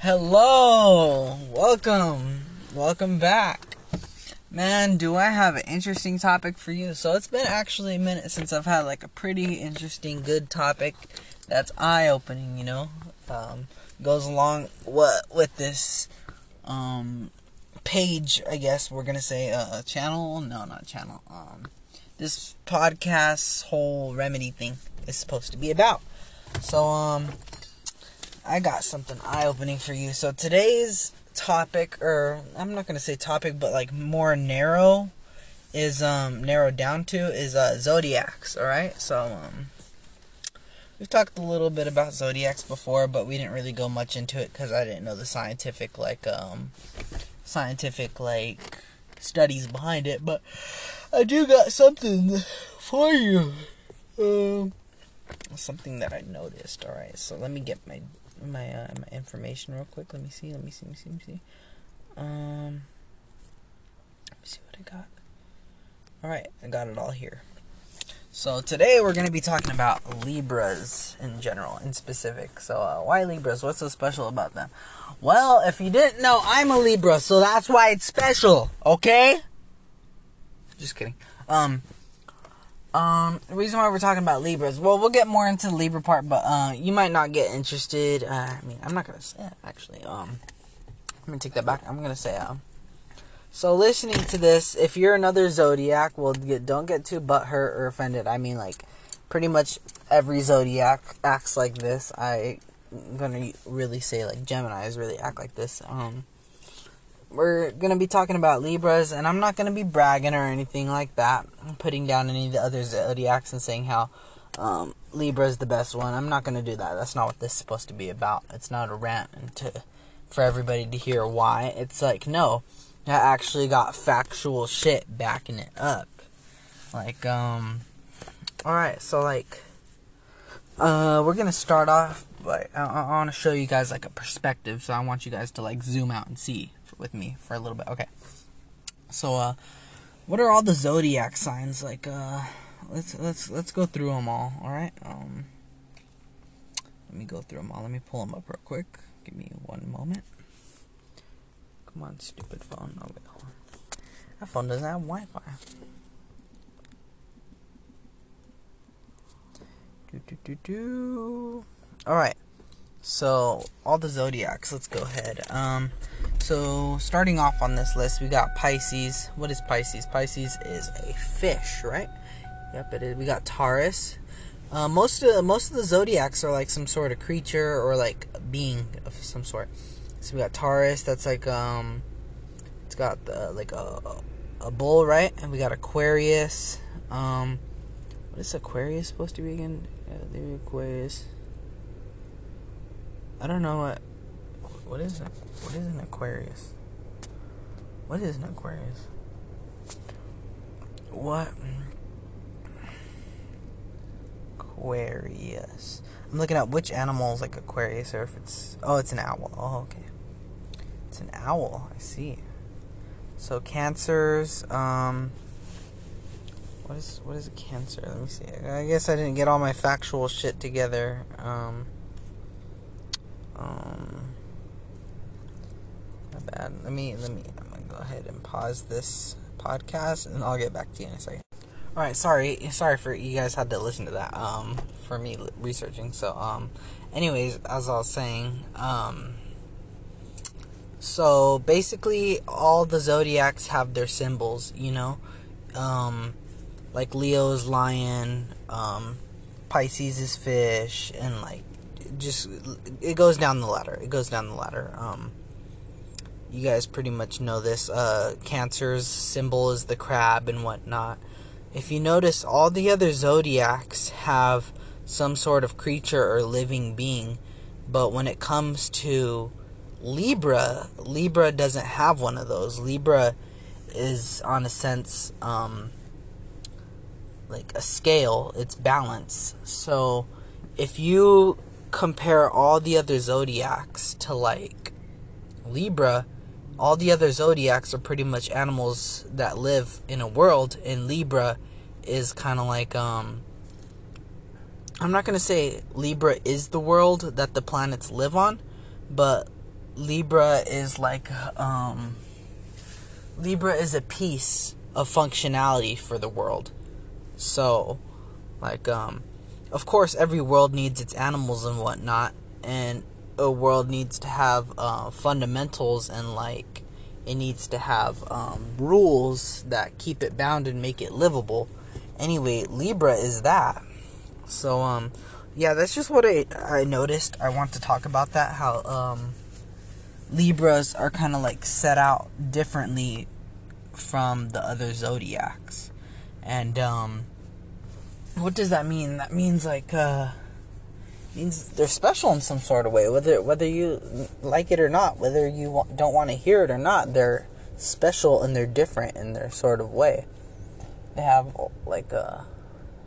Hello, welcome, welcome back. Man, do I have an interesting topic for you? So it's been actually a minute since I've had like a pretty interesting, good topic that's eye-opening. You know, um, goes along what with this um, page. I guess we're gonna say uh, channel. No, not channel. Um, this podcast whole remedy thing is supposed to be about. So um I got something eye opening for you. So today's topic, or I'm not gonna say topic, but like more narrow, is um narrowed down to is uh zodiacs. All right, so um we've talked a little bit about zodiacs before, but we didn't really go much into it because I didn't know the scientific like um scientific like studies behind it. But I do got something for you. Um, something that I noticed. All right, so let me get my my uh, my information real quick. Let me see. Let me see. Let me see. Let me see. Um, let me see what I got. All right, I got it all here. So today we're going to be talking about Libras in general, in specific. So uh, why Libras? What's so special about them? Well, if you didn't know, I'm a Libra, so that's why it's special. Okay? Just kidding. Um. Um, the reason why we're talking about Libras, well, we'll get more into the Libra part, but uh, you might not get interested. Uh, I mean, I'm not gonna say it actually. Um, I'm gonna take that back. I'm gonna say um. So listening to this, if you're another zodiac, well, get, don't get too butthurt or offended. I mean, like, pretty much every zodiac acts like this. I, I'm gonna really say like Gemini's really act like this. Um we're gonna be talking about Libras, and I'm not gonna be bragging or anything like that. I'm putting down any of the other zodiacs and saying how um, Libra is the best one. I'm not gonna do that. That's not what this is supposed to be about. It's not a rant and to for everybody to hear why. It's like no, I actually got factual shit backing it up. Like um, all right, so like uh, we're gonna start off. But I, I want to show you guys like a perspective, so I want you guys to like zoom out and see with me for a little bit. Okay. So, uh, what are all the zodiac signs? Like, uh, let's let's let's go through them all. All right. Um, let me go through them all. Let me pull them up real quick. Give me one moment. Come on, stupid phone. Oh wait, hold on. That phone doesn't have Wi-Fi. Do do do do. All right. So all the zodiacs. Let's go ahead. Um, so starting off on this list, we got Pisces. What is Pisces? Pisces is a fish, right? Yep, it is. We got Taurus. Uh, most of the, most of the zodiacs are like some sort of creature or like being of some sort. So we got Taurus. That's like um, it's got the, like a a bull, right? And we got Aquarius. Um, what is Aquarius supposed to be again? Yeah, Aquarius. I don't know what what is it? What is an Aquarius? What is an Aquarius? What? Aquarius. I'm looking up which animals like Aquarius or if it's oh it's an owl. Oh okay. It's an owl, I see. So cancers, um what is what is a cancer? Let me see. I guess I didn't get all my factual shit together. Um um, bad. Let me let me. I'm gonna go ahead and pause this podcast, and I'll get back to you in a second. All right, sorry, sorry for you guys had to listen to that. Um, for me researching. So um, anyways, as I was saying, um. So basically, all the zodiacs have their symbols, you know. Um, like Leo's lion, um, Pisces is fish, and like just it goes down the ladder. It goes down the ladder. Um, you guys pretty much know this. Uh, Cancer's symbol is the crab and whatnot. If you notice, all the other zodiacs have some sort of creature or living being, but when it comes to Libra, Libra doesn't have one of those. Libra is, on a sense, um, like a scale. It's balance. So if you compare all the other zodiacs to like Libra, all the other zodiacs are pretty much animals that live in a world, and Libra is kind of like um. I'm not gonna say Libra is the world that the planets live on, but Libra is like um Libra is a piece of functionality for the world. So like um of course every world needs its animals and whatnot and a world needs to have uh, fundamentals and like it needs to have um, rules that keep it bound and make it livable. Anyway, Libra is that. So um, yeah, that's just what I I noticed. I want to talk about that how um, Libras are kind of like set out differently from the other zodiacs, and um, what does that mean? That means like uh means they're special in some sort of way. Whether whether you like it or not, whether you don't want to hear it or not, they're special and they're different in their sort of way. They have like a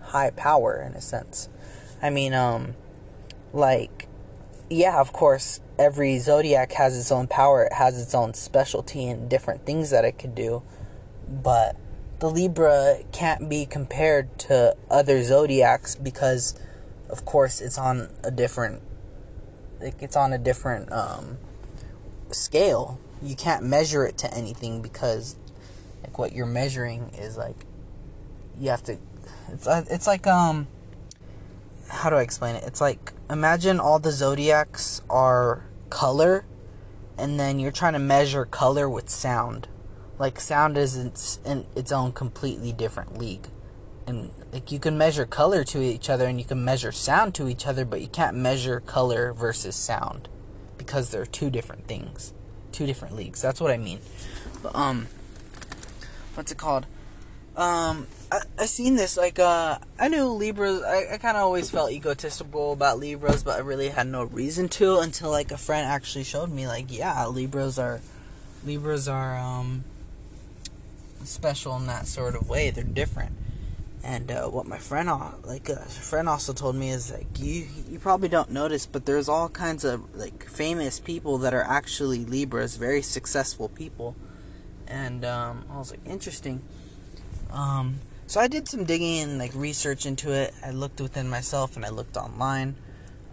high power in a sense. I mean, um, like, yeah, of course, every zodiac has its own power. It has its own specialty and different things that it could do, but the Libra can't be compared to other zodiacs because of course it's on a different like it's on a different um, scale you can't measure it to anything because like what you're measuring is like you have to it's uh, it's like um how do I explain it? It's like imagine all the zodiacs are color and then you're trying to measure color with sound. Like sound is in its own completely different league and like you can measure color to each other and you can measure sound to each other but you can't measure color versus sound because they're two different things two different leagues. That's what i mean. But, um what's it called? Um I, I seen this like uh i knew libras i, I kind of always felt egotistical about libras but i really had no reason to until like a friend actually showed me like yeah libras are libras are um special in that sort of way. They're different and uh, what my friend, like, uh, friend also told me is like you you probably don't notice, but there's all kinds of like famous people that are actually Libras, very successful people. And um, I was like, interesting. Um, so I did some digging and like research into it. I looked within myself and I looked online,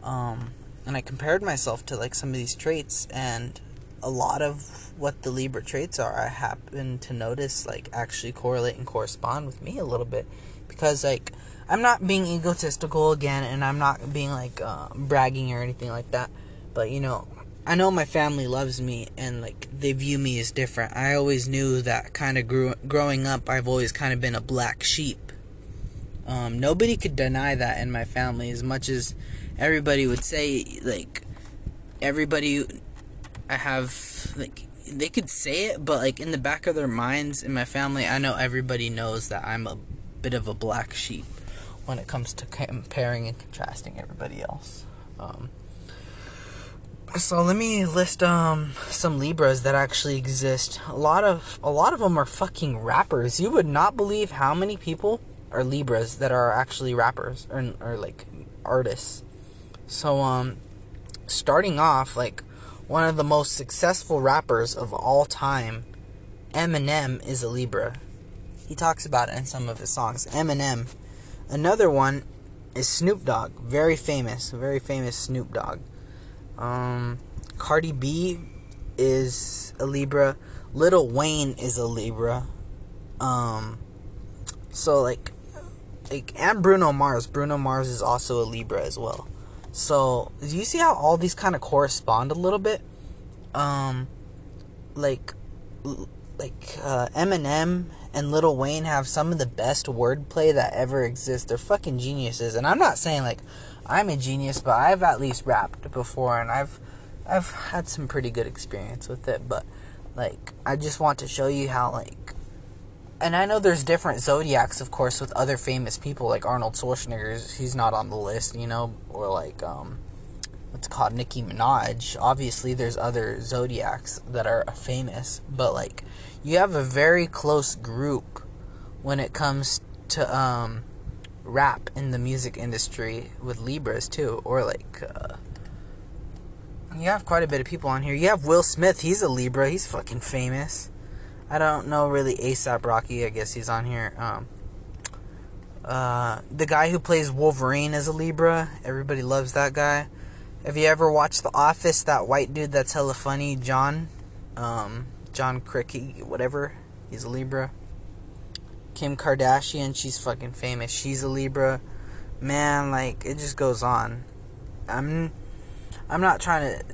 um, and I compared myself to like some of these traits, and a lot of what the Libra traits are, I happen to notice like actually correlate and correspond with me a little bit because like I'm not being egotistical again, and I'm not being like uh, bragging or anything like that. But you know, I know my family loves me, and like they view me as different. I always knew that kind of grew growing up. I've always kind of been a black sheep. Um, nobody could deny that in my family, as much as everybody would say like everybody. I have like they could say it, but like in the back of their minds in my family, I know everybody knows that I'm a bit of a black sheep when it comes to comparing and contrasting everybody else. Um, so let me list um, some Libras that actually exist. A lot of a lot of them are fucking rappers. You would not believe how many people are Libras that are actually rappers or, or like artists. So um, starting off like one of the most successful rappers of all time, Eminem is a Libra. He talks about it in some of his songs. Eminem. Another one is Snoop Dogg. Very famous. Very famous Snoop Dogg. Um, Cardi B is a Libra. Lil Wayne is a Libra. Um, so like, like and Bruno Mars. Bruno Mars is also a Libra as well. So do you see how all these kind of correspond a little bit? Um, like, like uh, Eminem and Lil Wayne have some of the best wordplay that ever exists. They're fucking geniuses. And I'm not saying like I'm a genius, but I've at least rapped before and I've I've had some pretty good experience with it, but like I just want to show you how like and I know there's different zodiacs of course with other famous people like Arnold Schwarzenegger, he's not on the list, you know, or like um what's called Nicki Minaj. Obviously there's other zodiacs that are famous, but like you have a very close group when it comes to um, rap in the music industry with Libras too, or like uh, you have quite a bit of people on here. You have Will Smith, he's a Libra, he's fucking famous. I don't know really ASAP Rocky, I guess he's on here. Um, uh, the guy who plays Wolverine is a Libra. Everybody loves that guy. Have you ever watched The Office? That white dude that's hella funny, John, um, John Cricky, whatever. He's a Libra. Kim Kardashian, she's fucking famous. She's a Libra. Man, like it just goes on. I'm, I'm not trying to,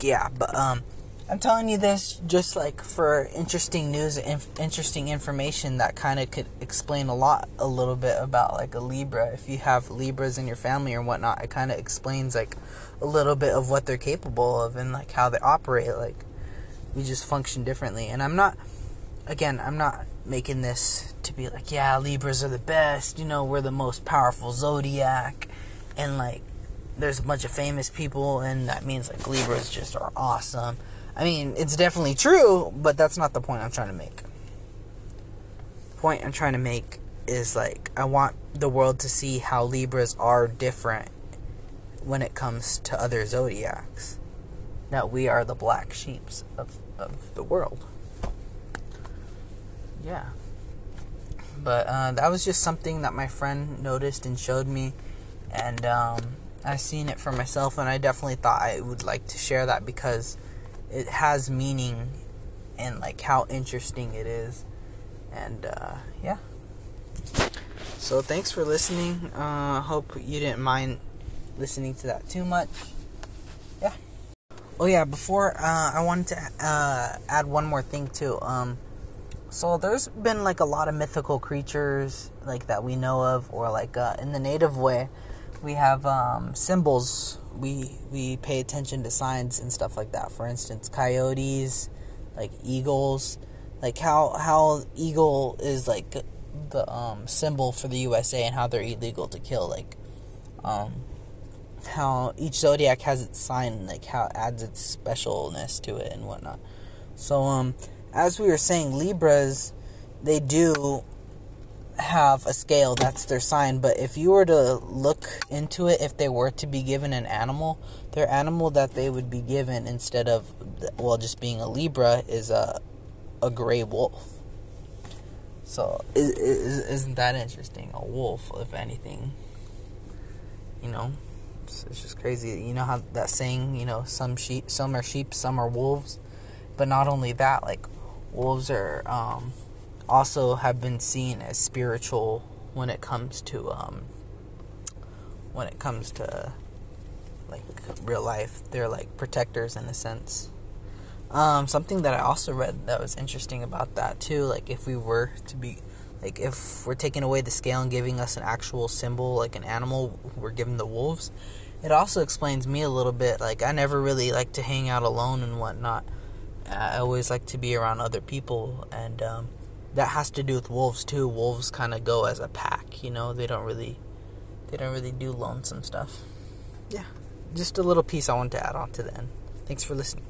yeah, but um, I'm telling you this just like for interesting news and interesting information that kind of could explain a lot, a little bit about like a Libra. If you have Libras in your family or whatnot, it kind of explains like a little bit of what they're capable of and like how they operate. Like we just function differently. And I'm not, again, I'm not making this to be like, yeah, Libras are the best. You know, we're the most powerful zodiac, and like there's a bunch of famous people, and that means like Libras just are awesome I mean, it's definitely true, but that's not the point I'm trying to make. The point I'm trying to make is like I want the world to see how Libras are different when it comes to other zodiacs. That we are the black sheeps of, of the world. Yeah. But uh, that was just something that my friend noticed and showed me. And um, I've seen it for myself, and I definitely thought I would like to share that because it has meaning and like how interesting it is. And uh, yeah. So thanks for listening. Uh hope you didn't mind listening to that too much. Yeah. Oh yeah before uh, i wanted to uh, add one more thing too. Um so there's been like a lot of mythical creatures like that we know of or like uh, in the native way we have um, symbols we we pay attention to signs and stuff like that. For instance, coyotes, like eagles, like how how eagle is like the um, symbol for the USA and how they're illegal to kill. Like um, how each zodiac has its sign, like how it adds its specialness to it and whatnot. So um, as we were saying, Libras they do have a scale that's their sign. But if you were to look into it if they were to be given an animal their animal that they would be given instead of well just being a libra is a a gray wolf. So isn't that interesting? A wolf if anything. You know? It's, it's just crazy. You know how that saying you know some sheep some are sheep some are wolves? But not only that like wolves are um also have been seen as spiritual when it comes to um, when it comes to like real life. They're like protectors in a sense. Um, something that I also read that was interesting about that too, like if we were to be like if we're taking away the scale and giving us an actual symbol like an animal, we're giving the wolves. It also explains me a little bit. Like I never really like to hang out alone and whatnot. I always like to be around other people and um, that has to do with wolves too. Wolves kind of go as a pack, you know. They don't really, they don't really do lonesome stuff. Yeah, just a little piece I want to add on to the end. Thanks for listening.